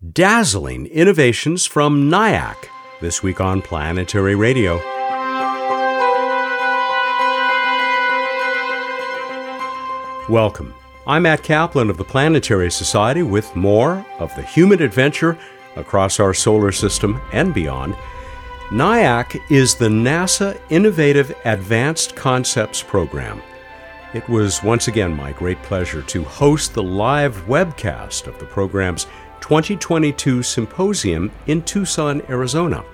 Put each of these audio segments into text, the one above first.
Dazzling innovations from NIAC, this week on Planetary Radio. Welcome. I'm Matt Kaplan of the Planetary Society with more of the human adventure across our solar system and beyond. NIAC is the NASA Innovative Advanced Concepts Program. It was once again my great pleasure to host the live webcast of the program's 2022 symposium in Tucson, Arizona.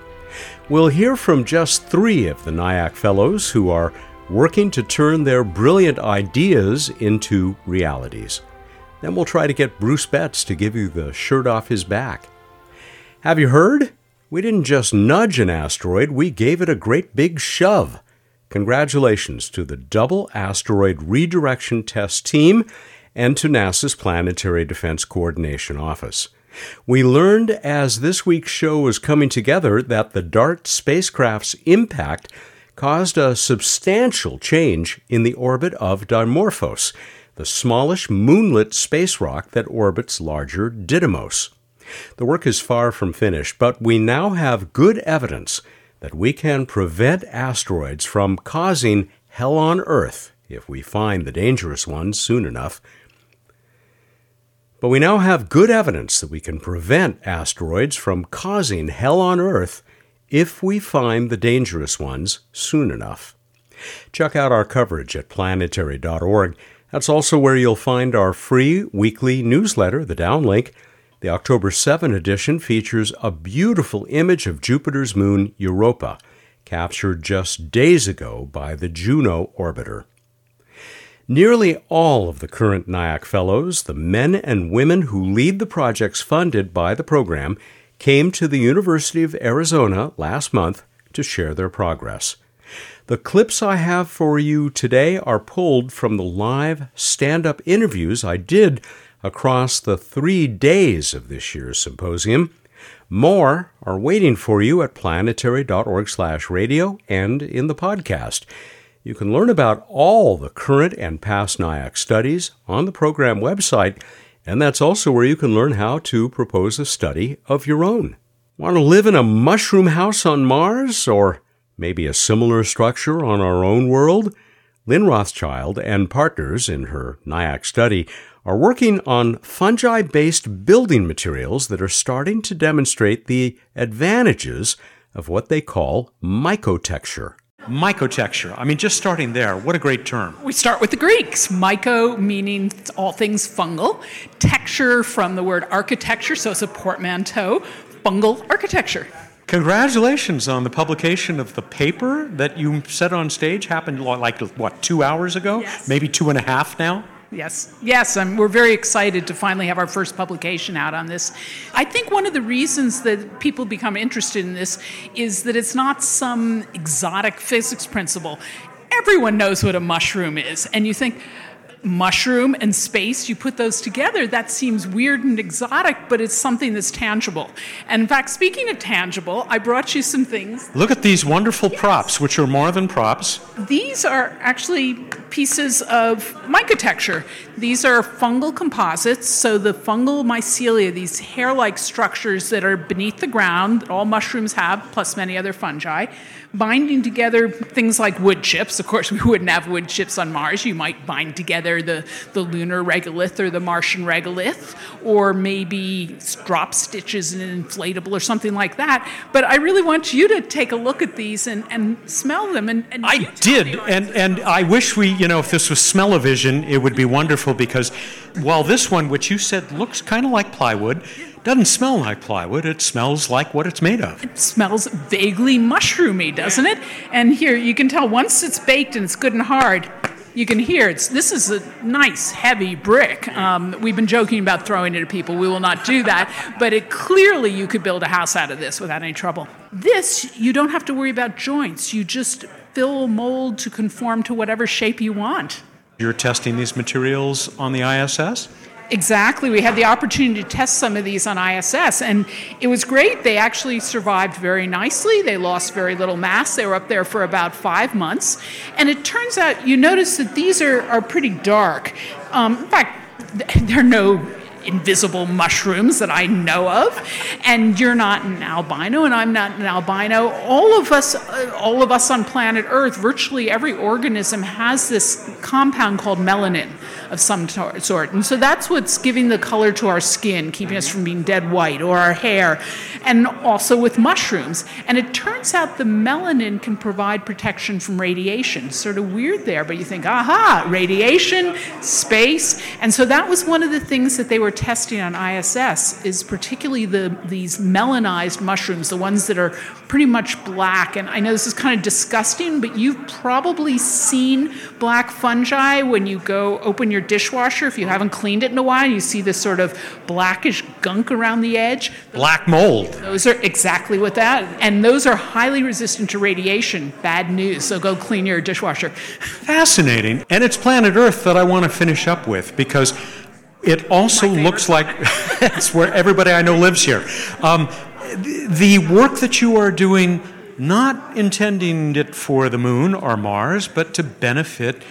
We'll hear from just three of the NIAC Fellows who are working to turn their brilliant ideas into realities. Then we'll try to get Bruce Betts to give you the shirt off his back. Have you heard? We didn't just nudge an asteroid, we gave it a great big shove. Congratulations to the Double Asteroid Redirection Test Team and to NASA's Planetary Defense Coordination Office. We learned as this week's show was coming together that the DART spacecraft's impact caused a substantial change in the orbit of Dimorphos, the smallish moonlet space rock that orbits larger Didymos. The work is far from finished, but we now have good evidence that we can prevent asteroids from causing hell on Earth if we find the dangerous ones soon enough. But we now have good evidence that we can prevent asteroids from causing hell on Earth if we find the dangerous ones soon enough. Check out our coverage at planetary.org. That's also where you'll find our free weekly newsletter, the downlink. The October 7 edition features a beautiful image of Jupiter's moon Europa, captured just days ago by the Juno orbiter. Nearly all of the current NIAC Fellows, the men and women who lead the projects funded by the program, came to the University of Arizona last month to share their progress. The clips I have for you today are pulled from the live stand up interviews I did across the three days of this year's symposium. More are waiting for you at planetary.org/radio and in the podcast. You can learn about all the current and past NIAC studies on the program website, and that's also where you can learn how to propose a study of your own. Want to live in a mushroom house on Mars, or maybe a similar structure on our own world? Lynn Rothschild and partners in her NIAC study are working on fungi based building materials that are starting to demonstrate the advantages of what they call mycotecture. Mycotecture. I mean, just starting there, what a great term. We start with the Greeks. Myco meaning all things fungal, texture from the word architecture, so it's a portmanteau, fungal architecture. Congratulations on the publication of the paper that you said on stage happened like, what, two hours ago? Yes. Maybe two and a half now? Yes, yes, and we're very excited to finally have our first publication out on this. I think one of the reasons that people become interested in this is that it's not some exotic physics principle. Everyone knows what a mushroom is, and you think, mushroom and space, you put those together, that seems weird and exotic, but it's something that's tangible. And in fact, speaking of tangible, I brought you some things. Look at these wonderful yes. props, which are more than props. These are actually pieces of mycotecture. These are fungal composites, so the fungal mycelia, these hair like structures that are beneath the ground, that all mushrooms have, plus many other fungi binding together things like wood chips. Of course, we wouldn't have wood chips on Mars. You might bind together the, the lunar regolith or the Martian regolith, or maybe drop stitches in an inflatable or something like that. But I really want you to take a look at these and, and smell them. And, and I did, and, and I wish we, you know, if this was smell-o-vision, it would be wonderful because while this one, which you said looks kind of like plywood, doesn't smell like plywood. It smells like what it's made of. It smells vaguely mushroomy, doesn't it? And here you can tell once it's baked and it's good and hard, you can hear it's this is a nice heavy brick. Um, we've been joking about throwing it at people. We will not do that, but it clearly you could build a house out of this without any trouble. This you don't have to worry about joints. You just fill mold to conform to whatever shape you want. You're testing these materials on the ISS? Exactly. We had the opportunity to test some of these on ISS, and it was great. They actually survived very nicely. They lost very little mass. They were up there for about five months. And it turns out you notice that these are, are pretty dark. Um, in fact, there are no invisible mushrooms that I know of. And you're not an albino, and I'm not an albino. All of us, uh, all of us on planet Earth, virtually every organism has this compound called melanin of some sort. And so that's what's giving the color to our skin, keeping us from being dead white, or our hair, and also with mushrooms. And it turns out the melanin can provide protection from radiation. Sort of weird there, but you think, aha, radiation, space. And so that was one of the things that they were testing on ISS, is particularly the, these melanized mushrooms, the ones that are pretty much black. And I know this is kind of disgusting, but you've probably seen black fungi when you go open your dishwasher. If you haven't cleaned it in a while, you see this sort of blackish gunk around the edge. Black mold. Those are exactly what that. And those are highly resistant to radiation. Bad news. So go clean your dishwasher. Fascinating. And it's planet Earth that I want to finish up with because it also looks like it's where everybody I know lives here. Um, the work that you are doing, not intending it for the moon or Mars, but to benefit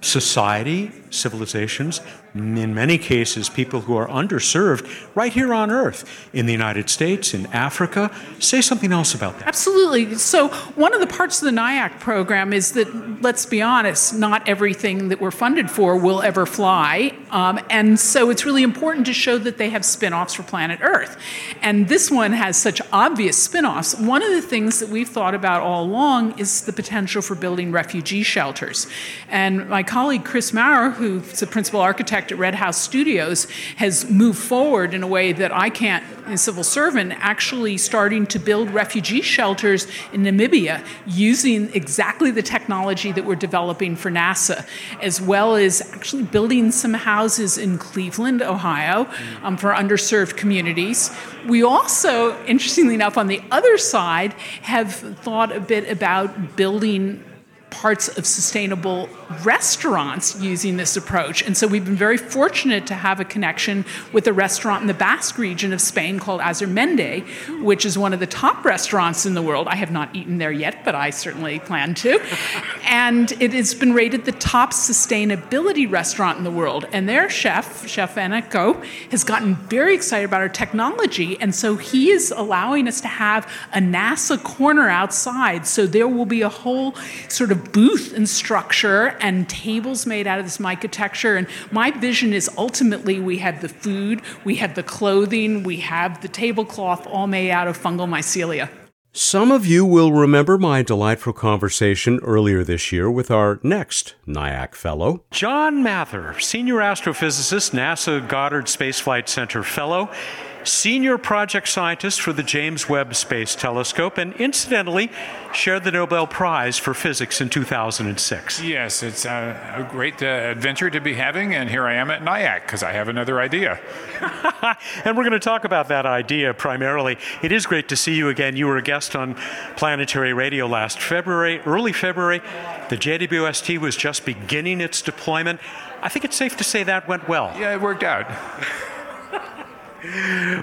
society, civilizations, in many cases, people who are underserved right here on Earth, in the United States, in Africa. Say something else about that. Absolutely. So, one of the parts of the NIAC program is that, let's be honest, not everything that we're funded for will ever fly. Um, and so, it's really important to show that they have spin offs for planet Earth. And this one has such obvious spin offs. One of the things that we've thought about all along is the potential for building refugee shelters. And my colleague Chris Maurer, who's the principal architect at Red House Studios has moved forward in a way that I can't, as a civil servant, actually starting to build refugee shelters in Namibia using exactly the technology that we're developing for NASA, as well as actually building some houses in Cleveland, Ohio, um, for underserved communities. We also, interestingly enough, on the other side, have thought a bit about building parts of sustainable restaurants using this approach. And so we've been very fortunate to have a connection with a restaurant in the Basque region of Spain called Azurmendi, which is one of the top restaurants in the world. I have not eaten there yet, but I certainly plan to. and it has been rated the top sustainability restaurant in the world. And their chef, Chef Eneko, has gotten very excited about our technology. And so he is allowing us to have a NASA corner outside. So there will be a whole sort of booth and structure and tables made out of this mycotecture. And my vision is ultimately we have the food, we have the clothing, we have the tablecloth all made out of fungal mycelia. Some of you will remember my delightful conversation earlier this year with our next NIAC Fellow. John Mather, Senior Astrophysicist, NASA Goddard Space Flight Center Fellow senior project scientist for the James Webb Space Telescope, and incidentally, shared the Nobel Prize for Physics in 2006. Yes, it's a, a great uh, adventure to be having, and here I am at NIAC because I have another idea. and we're going to talk about that idea primarily. It is great to see you again. You were a guest on Planetary Radio last February, early February. The JWST was just beginning its deployment. I think it's safe to say that went well. Yeah, it worked out.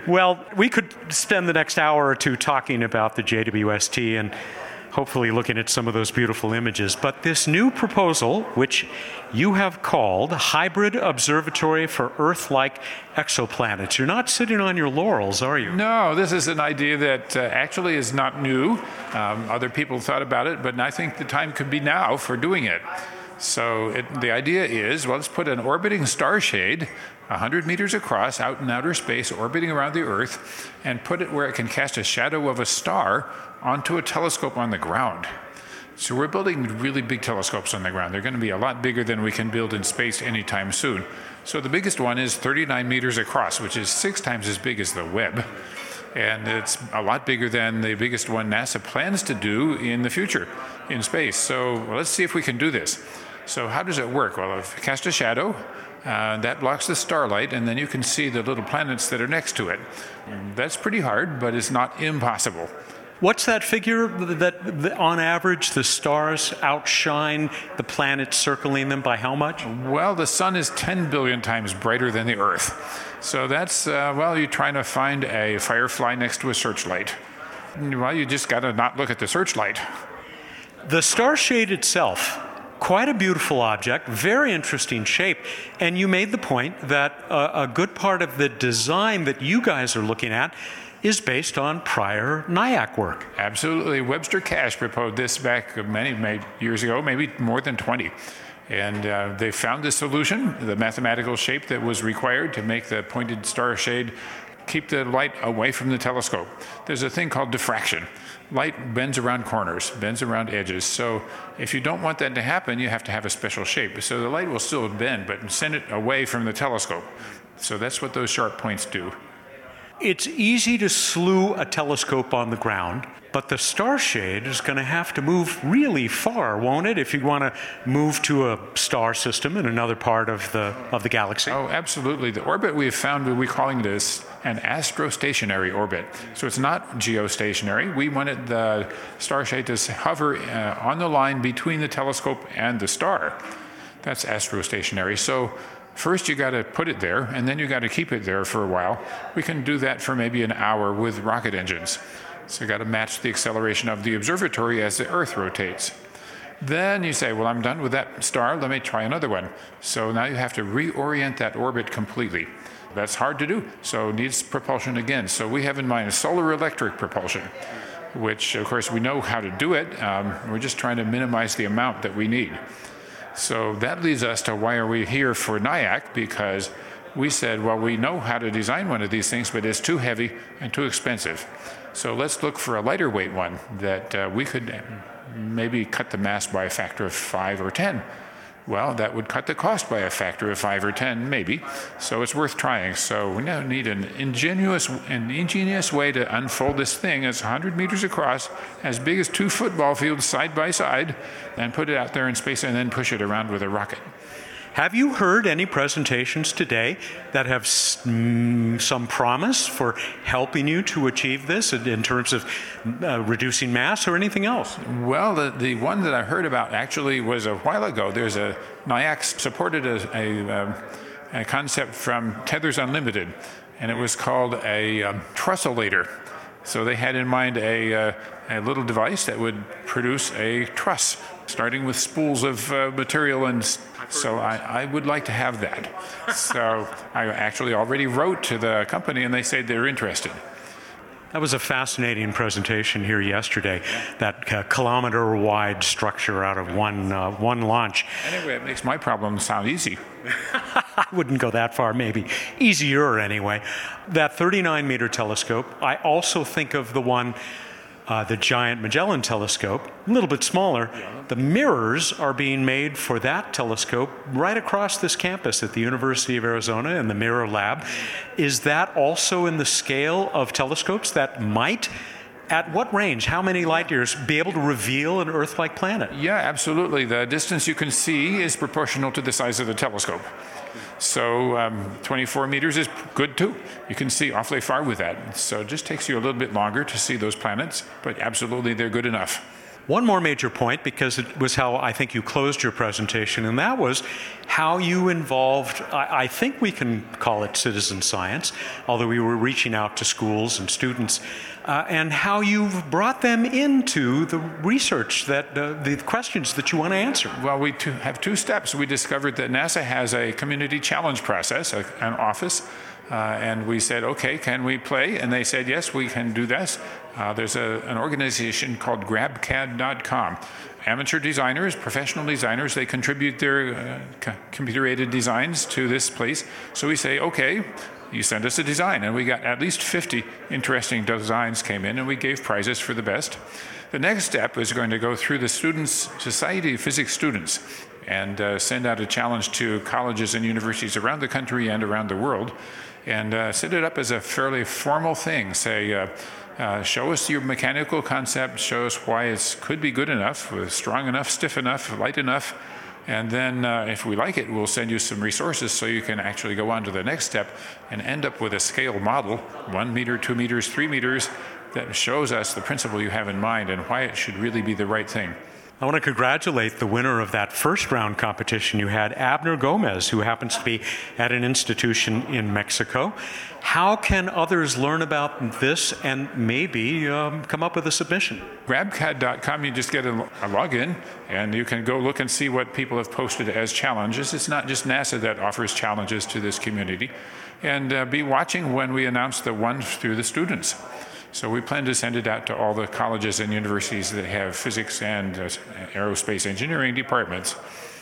well, we could spend the next hour or two talking about the JWST and hopefully looking at some of those beautiful images. But this new proposal, which you have called Hybrid Observatory for Earth like Exoplanets, you're not sitting on your laurels, are you? No, this is an idea that uh, actually is not new. Um, other people thought about it, but I think the time could be now for doing it. So it, the idea is, well, let's put an orbiting star shade 100 meters across out in outer space, orbiting around the Earth, and put it where it can cast a shadow of a star onto a telescope on the ground. So we're building really big telescopes on the ground. They're going to be a lot bigger than we can build in space anytime soon. So the biggest one is 39 meters across, which is six times as big as the Webb. And it's a lot bigger than the biggest one NASA plans to do in the future in space. So let's see if we can do this. So how does it work? Well, I've cast a shadow. Uh, that blocks the starlight, and then you can see the little planets that are next to it. That's pretty hard, but it's not impossible. What's that figure that, that, on average the stars outshine the planets circling them by how much? Well, the sun is 10 billion times brighter than the Earth. So that's, uh, well, you're trying to find a firefly next to a searchlight. Well, you just got to not look at the searchlight. The star shade itself quite a beautiful object, very interesting shape. And you made the point that a, good part of the design that you guys are looking at is based on prior NIAC work. Absolutely. Webster Cash proposed this back many, many years ago, maybe more than 20. And uh, they found the solution, the mathematical shape that was required to make the pointed star shade keep the light away from the telescope. There's a thing called diffraction. Light bends around corners, bends around edges. So if you don't want that to happen, you have to have a special shape. So the light will still bend, but send it away from the telescope. So that's what those sharp points do. It's easy to slew a telescope on the ground, but the star shade is going to have to move really far, won't it, if you want to move to a star system in another part of the of the galaxy? Oh, absolutely. The orbit we've found, we're calling this an astrostationary orbit. So it's not geostationary. We wanted the star shade to hover uh, on the line between the telescope and the star. That's astrostationary. So First, you got to put it there, and then you got to keep it there for a while. We can do that for maybe an hour with rocket engines. So you got to match the acceleration of the observatory as the Earth rotates. Then you say, well, I'm done with that star, let me try another one. So now you have to reorient that orbit completely. That's hard to do, so needs propulsion again. So we have in mind a solar electric propulsion, which of course we know how to do it. Um, we're just trying to minimize the amount that we need. So that leads us to why are we here for NIAC? Because we said, well, we know how to design one of these things, but it's too heavy and too expensive. So let's look for a lighter weight one that uh, we could maybe cut the mass by a factor of five or 10. Well, that would cut the cost by a factor of five or 10, maybe. So it's worth trying. So we now need an ingenious, an ingenious way to unfold this thing as 100 meters across, as big as two football fields side by side, and put it out there in space and then push it around with a rocket. Have you heard any presentations today that have mm, some promise for helping you to achieve this in terms of uh, reducing mass or anything else? Well, the, the one that I heard about actually was a while ago. There's a NIAX supported a, a, um, a concept from Tethers Unlimited, and it was called a um, trusselator. So they had in mind a, uh, a little device that would produce a truss, starting with spools of uh, material and so I, I would like to have that. so I actually already wrote to the company and they said they're interested. That was a fascinating presentation here yesterday. That uh, kilometer-wide structure out of one uh, one launch. Anyway, it makes my problem sound easy. I wouldn't go that far, maybe easier anyway. That 39-meter telescope. I also think of the one uh, the giant Magellan telescope, a little bit smaller. The mirrors are being made for that telescope right across this campus at the University of Arizona in the Mirror Lab. Is that also in the scale of telescopes that might? At what range, how many light years, be able to reveal an Earth like planet? Yeah, absolutely. The distance you can see is proportional to the size of the telescope. So um, 24 meters is good too. You can see awfully far with that. So it just takes you a little bit longer to see those planets, but absolutely they're good enough. One more major point, because it was how I think you closed your presentation, and that was how you involved, I, I, think we can call it citizen science, although we were reaching out to schools and students, uh, and how you've brought them into the research, that uh, the questions that you want to answer. Well, we have two steps. We discovered that NASA has a community challenge process, an office and we said, okay, can we play? And they said, yes, we can do this. Uh, there's a, an organization called grabcad.com. Amateur designers, professional designers, they contribute their uh, computer aided designs to this place. So we say, okay, you send us a design. And we got at least 50 interesting designs came in, and we gave prizes for the best. The next step is going to go through the Students Society of Physics students and uh, send out a challenge to colleges and universities around the country and around the world and uh, set it up as a fairly formal thing. Say, uh, uh, show us your mechanical concept, show us why it could be good enough, strong enough, stiff enough, light enough, and then uh, if we like it, we'll send you some resources so you can actually go on to the next step and end up with a scale model, one meter, two meters, three meters, that shows us the principle you have in mind and why it should really be the right thing. I want to congratulate the winner of that first round competition you had, Abner Gomez, who happens to be at an institution in Mexico. How can others learn about this and maybe um, come up with a submission? Grabcad.com, you just get a, a login and you can go look and see what people have posted as challenges. It's not just NASA that offers challenges to this community. And uh, be watching when we announce the ones through the students. So we plan to send it out to all the colleges and universities that have physics and uh, aerospace engineering departments.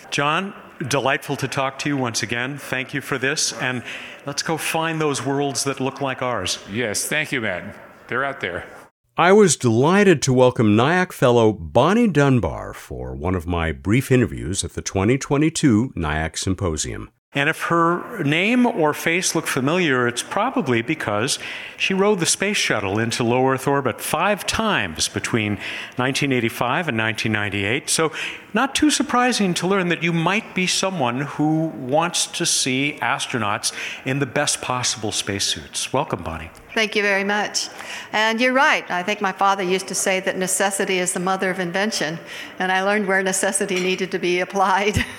John, delightful to talk to you once again. Thank you for this. And let's go find those worlds that look like ours. Yes, thank you, Matt. They're out there. I was delighted to welcome NIAC fellow Bonnie Dunbar for one of my brief interviews at the 2022 NIAC Symposium. And if her name or face look familiar, it's probably because she rode the space shuttle into low Earth orbit five times between 1985 and 1998. So, not too surprising to learn that you might be someone who wants to see astronauts in the best possible spacesuits. Welcome, Bonnie. Thank you very much. And you're right. I think my father used to say that necessity is the mother of invention, and I learned where necessity needed to be applied.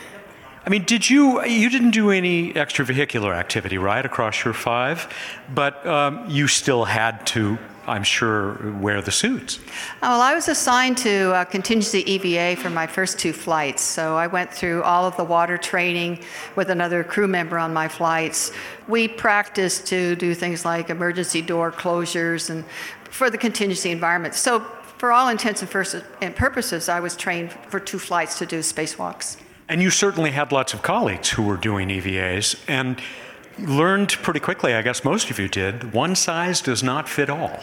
I mean, did you, you didn't do any extravehicular activity, right, across your five, but um, you still had to, I'm sure, wear the suits. Well, I was assigned to uh, contingency EVA for my first two flights. So I went through all of the water training with another crew member on my flights. We practiced to do things like emergency door closures and for the contingency environment. So for all intents and purposes, I was trained for two flights to do spacewalks. And you certainly had lots of colleagues who were doing EVAs and learned pretty quickly, I guess most of you did, one size does not fit all.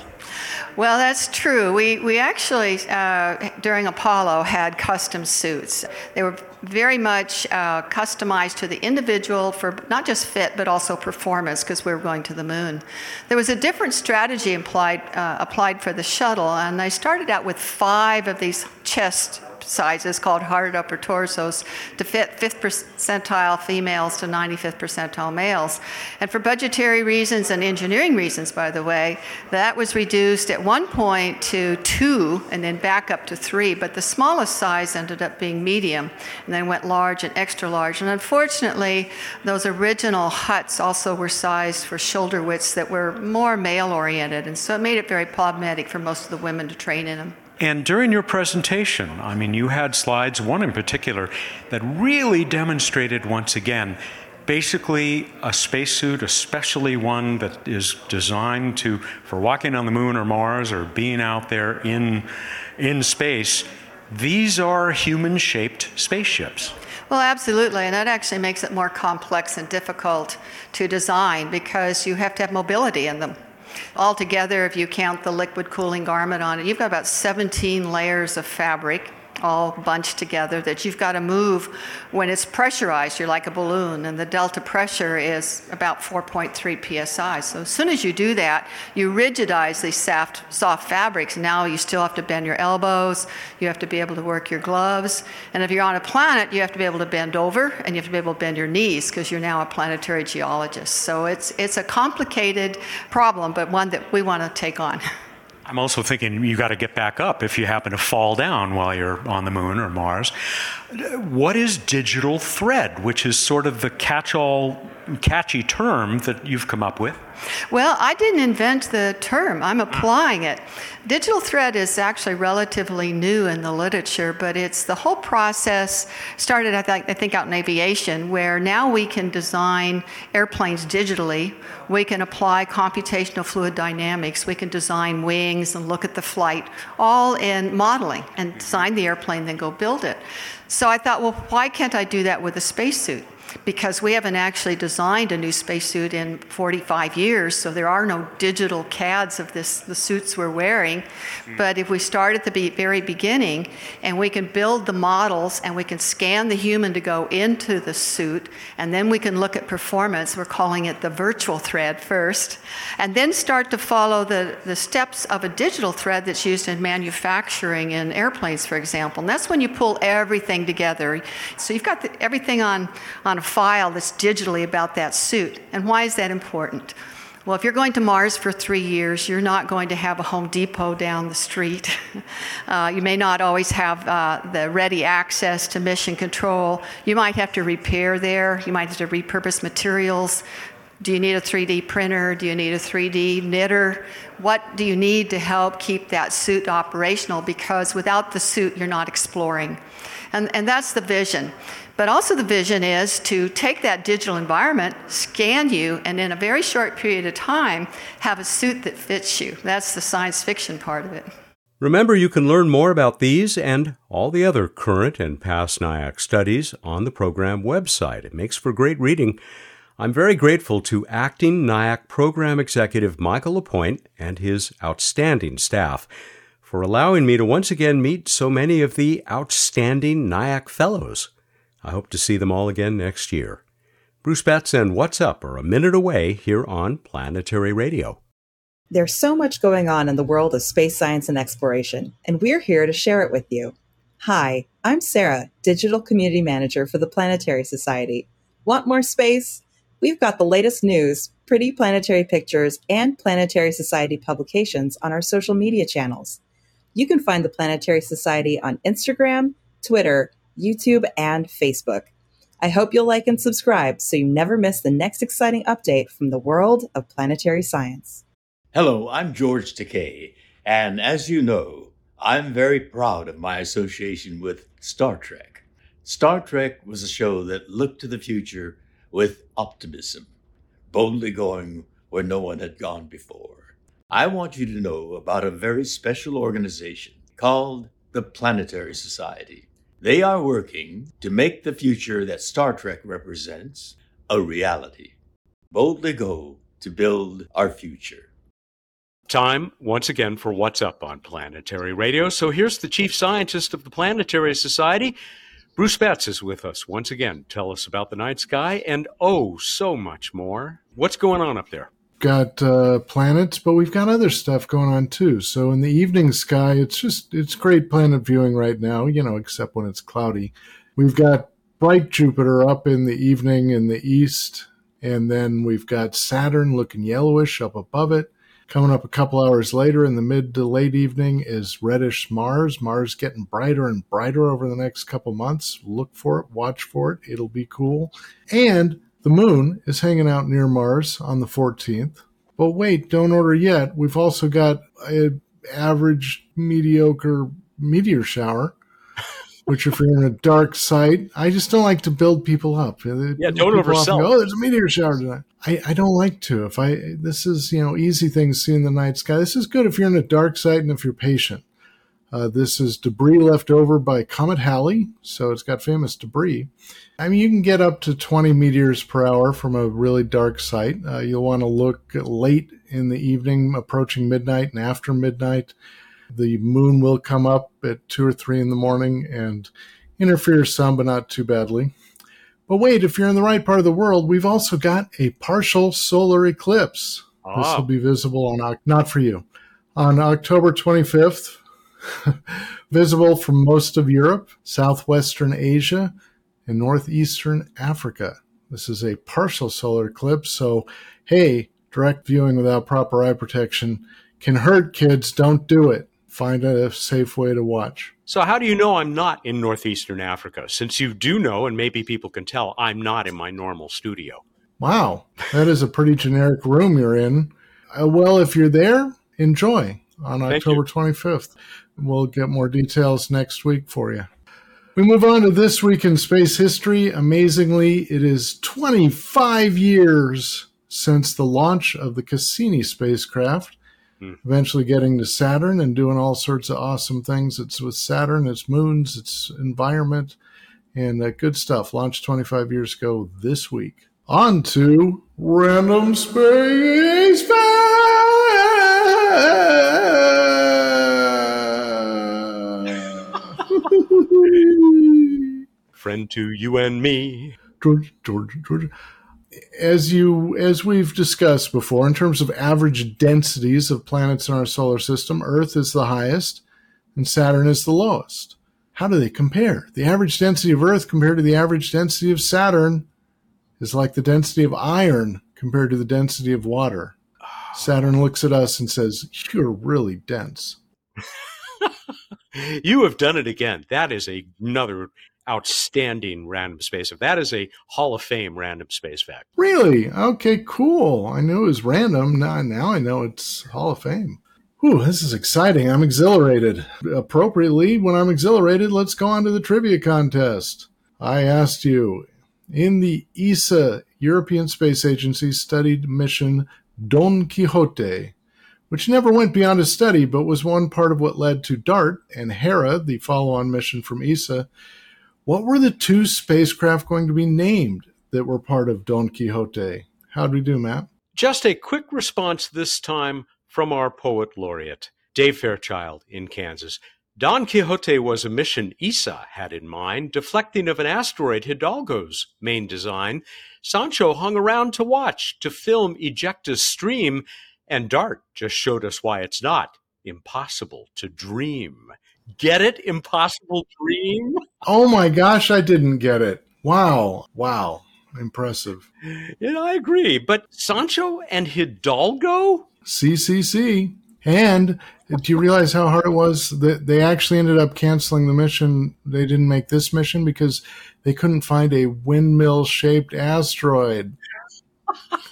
Well, that's true. We, we actually, uh, during Apollo, had custom suits. They were very much uh, customized to the individual for not just fit, but also performance, because we were going to the moon. There was a different strategy applied, uh, applied for the shuttle, and I started out with five of these chest sizes called hard upper torsos to fit 5th percentile females to 95th percentile males. And for budgetary reasons and engineering reasons, by the way, that was reduced at one point to two and then back up to three. But the smallest size ended up being medium and then went large and extra large. And unfortunately, those original HUTs also were sized for shoulder widths that were more male oriented. And so it made it very problematic for most of the women to train in them. And during your presentation, I mean, you had slides, one in particular, that really demonstrated once again basically a spacesuit, especially one that is designed to for walking on the moon or Mars or being out there in in space. These are human-shaped spaceships. Well, absolutely, and that actually makes it more complex and difficult to design because you have to have mobility in them. Altogether, if you count the liquid cooling garment on it, you've got about 17 layers of fabric all bunched together that you've got to move when it's pressurized. You're like a balloon, and the delta pressure is about 4.3 psi. So as soon as you do that, you rigidize these soft, soft fabrics. Now you still have to bend your elbows, you have to be able to work your gloves, and if you're on a planet, you have to be able to bend over and you have to be able to bend your knees because you're now a planetary geologist. So it's, it's a complicated problem, but one that we want to take on. I'm also thinking you got to get back up if you happen to fall down while you're on the moon or Mars. What is digital thread, which is sort of the catch all catchy term that you've come up with? Well, I didn't invent the term, I'm applying it. Digital thread is actually relatively new in the literature, but it's the whole process started, I think, I think out in aviation, where now we can design airplanes digitally. We can apply computational fluid dynamics. We can design wings and look at the flight, all in modeling and design the airplane, then go build it. So I thought, well, why can't I do that with a spacesuit? Because we haven't actually designed a new spacesuit in 45 years, so there are no digital CADs of this, the suits we're wearing. Hmm. But if we start at the very beginning and we can build the models and we can scan the human to go into the suit, and then we can look at performance, we're calling it the virtual thread first, and then start to follow the, the steps of a digital thread that's used in manufacturing in airplanes, for example. And that's when you pull everything together. So you've got the, everything on on a file that's digitally about that suit. And why is that important? Well, if you're going to Mars for three years, you're not going to have a Home Depot down the street. Uh, you may not always have uh, the ready access to mission control. You might have to repair there. You might have to repurpose materials Do you need a 3D printer? Do you need a 3D knitter? What do you need to help keep that suit operational? Because without the suit, you're not exploring. And, and that's the vision. But also, the vision is to take that digital environment, scan you, and in a very short period of time, have a suit that fits you. That's the science fiction part of it. Remember, you can learn more about these and all the other current and past NIAC studies on the program website. It makes for great reading. I'm very grateful to acting NIAC program executive Michael Lapointe and his outstanding staff for allowing me to once again meet so many of the outstanding NIAC fellows. I hope to see them all again next year. Bruce Betts and What's Up are a minute away here on Planetary Radio. There's so much going on in the world of space science and exploration, and we're here to share it with you. Hi, I'm Sarah, Digital Community Manager for the Planetary Society. Want more space? We've got the latest news, pretty planetary pictures, and Planetary Society publications on our social media channels. You can find the Planetary Society on Instagram, Twitter, YouTube, and Facebook. I hope you'll like and subscribe so you never miss the next exciting update from the world of planetary science. Hello, I'm George Takei, and as you know, I'm very proud of my association with Star Trek. Star Trek was a show that looked to the future with optimism, boldly going where no one had gone before. I want you to know about a very special organization called the Planetary Society. They are working to make the future that Star Trek represents a reality. Boldly go to build our future. Time once again for What's Up on Planetary Radio. So here's the chief scientist of the Planetary Society. Bruce Betts is with us once again. Tell us about the night sky and oh, so much more. What's going on up there? got uh, planets, but we've got other stuff going on too. So in the evening sky, it's just it's great planet viewing right now. You know, except when it's cloudy. We've got bright Jupiter up in the evening in the east, and then we've got Saturn looking yellowish up above it. Coming up a couple hours later in the mid to late evening is reddish Mars. Mars getting brighter and brighter over the next couple months. Look for it, watch for it. It'll be cool. And the moon is hanging out near Mars on the 14th. But wait, don't order yet. We've also got an average, mediocre meteor shower, which if you're in a dark site, I just don't like to build people up. Yeah, don't oversell. Go, oh, there's a meteor shower tonight. I, I don't like to. If I this is you know easy things see in the night sky. This is good if you're in a dark site and if you're patient. Uh, this is debris left over by Comet Halley, so it's got famous debris. I mean, you can get up to 20 meteors per hour from a really dark site. Uh, you'll want to look late in the evening, approaching midnight and after midnight. The moon will come up at 2 or 3 in the morning and interfere some, but not too badly. But wait, if you're in the right part of the world, we've also got a partial solar eclipse. Ah. This will be visible on, not for you, on October 25th visible from most of Europe, southwestern Asia, and northeastern Africa. This is a partial solar eclipse, so hey, direct viewing without proper eye protection can hurt kids. Don't do it. Find a safe way to watch. So, how do you know I'm not in northeastern Africa? Since you do know, and maybe people can tell, I'm not in my normal studio. Wow, that is a pretty generic room you're in. Uh, well, if you're there, enjoy on Thank October you. 25th. We'll get more details next week for you. We move on to this week in space history. Amazingly, it is 25 years since the launch of the Cassini spacecraft, hmm. eventually getting to Saturn and doing all sorts of awesome things. It's with Saturn, its moons, its environment, and uh, good stuff. Launched 25 years ago this week. On to random space. Friend to you and me. George, George, George. As you as we've discussed before, in terms of average densities of planets in our solar system, Earth is the highest and Saturn is the lowest. How do they compare? The average density of Earth compared to the average density of Saturn is like the density of iron compared to the density of water. Saturn looks at us and says, You're really dense you have done it again. That is another outstanding random space fact. That is a Hall of Fame random space fact. Really? Okay, cool. I knew it was random. Now, now I know it's Hall of Fame. Whew, this is exciting. I'm exhilarated. Appropriately, when I'm exhilarated, let's go on to the trivia contest. I asked you in the ESA, European Space Agency studied mission Don Quixote, which never went beyond a study but was one part of what led to DART and Hera, the follow on mission from ESA. What were the two spacecraft going to be named that were part of Don Quixote? How'd we do, Matt? Just a quick response this time from our poet laureate, Dave Fairchild in Kansas. Don Quixote was a mission ESA had in mind, deflecting of an asteroid Hidalgo's main design. Sancho hung around to watch, to film Ejecta's stream, and Dart just showed us why it's not impossible to dream. Get it? Impossible dream? Oh my gosh, I didn't get it. Wow. Wow. Impressive. Yeah, I agree. But Sancho and Hidalgo? CCC. And do you realize how hard it was that they actually ended up canceling the mission? They didn't make this mission because they couldn't find a windmill shaped asteroid.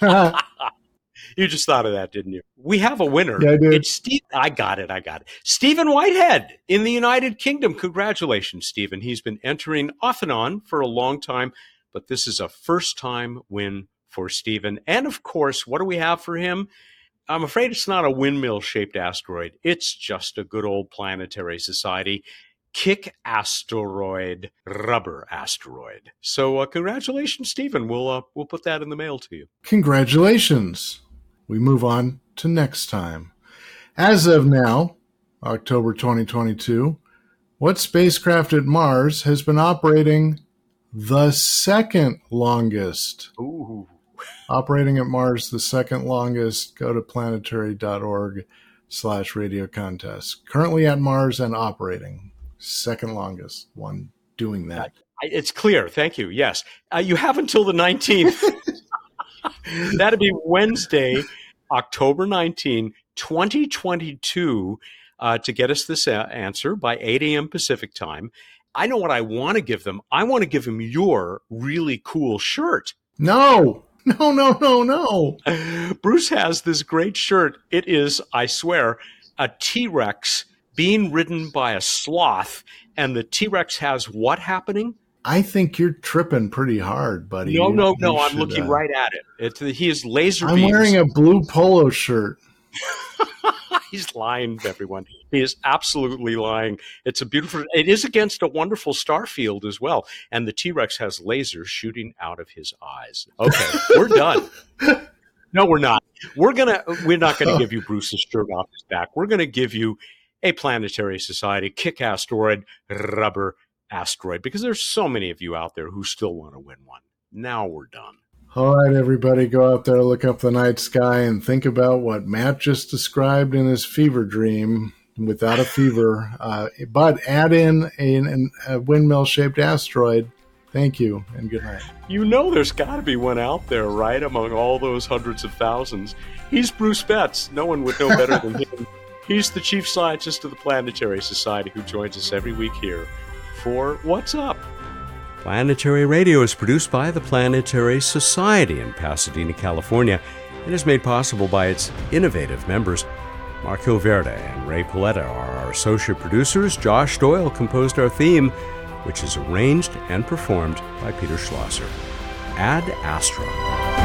you just thought of that, didn't you? We have a winner. Yeah, I did. It's Steve. I got it. I got it. Stephen Whitehead in the United Kingdom. Congratulations, Stephen. He's been entering off and on for a long time, but this is a first time win for Stephen. And of course, what do we have for him? I'm afraid it's not a windmill shaped asteroid. It's just a good old planetary society kick asteroid rubber asteroid. So uh, congratulations, Stephen. We'll uh, we'll put that in the mail to you. Congratulations. We move on to next time. As of now, October 2022, what spacecraft at Mars has been operating the second longest? Ooh operating at Mars, the second longest. Go to planetary.org slash radio contest. Currently at Mars and operating. Second longest one doing that. It's clear. Thank you. Yes. Uh, you have until the 19th. That'd be Wednesday, October 19, 2022, uh, to get us this uh, answer by 8 a.m. Pacific time. I know what I want to give them. I want to give them your really cool shirt. No. No, no, no, no. Bruce has this great shirt. It is, I swear, a T Rex being ridden by a sloth, and the T Rex has what happening? I think you're tripping pretty hard, buddy. No, no, no. I'm looking uh, right at it. It's, he is laser. I'm beams. wearing a blue polo shirt. He's lying, everyone. He is absolutely lying. It's a beautiful. It is against a wonderful star field as well, and the T Rex has lasers shooting out of his eyes. Okay, we're done. No, we're not. We're gonna. We're not gonna give you Bruce's shirt off his back. We're gonna give you a planetary society kick asteroid rubber asteroid because there's so many of you out there who still want to win one. Now we're done. All right, everybody, go out there, look up the night sky, and think about what Matt just described in his fever dream without a fever. Uh, but add in a, a windmill shaped asteroid. Thank you, and good night. You know, there's got to be one out there, right? Among all those hundreds of thousands. He's Bruce Betts. No one would know better than him. He's the chief scientist of the Planetary Society who joins us every week here for What's Up? Planetary Radio is produced by the Planetary Society in Pasadena, California, and is made possible by its innovative members. Mark Hilverda and Ray Paletta are our associate producers. Josh Doyle composed our theme, which is arranged and performed by Peter Schlosser. Ad Astra.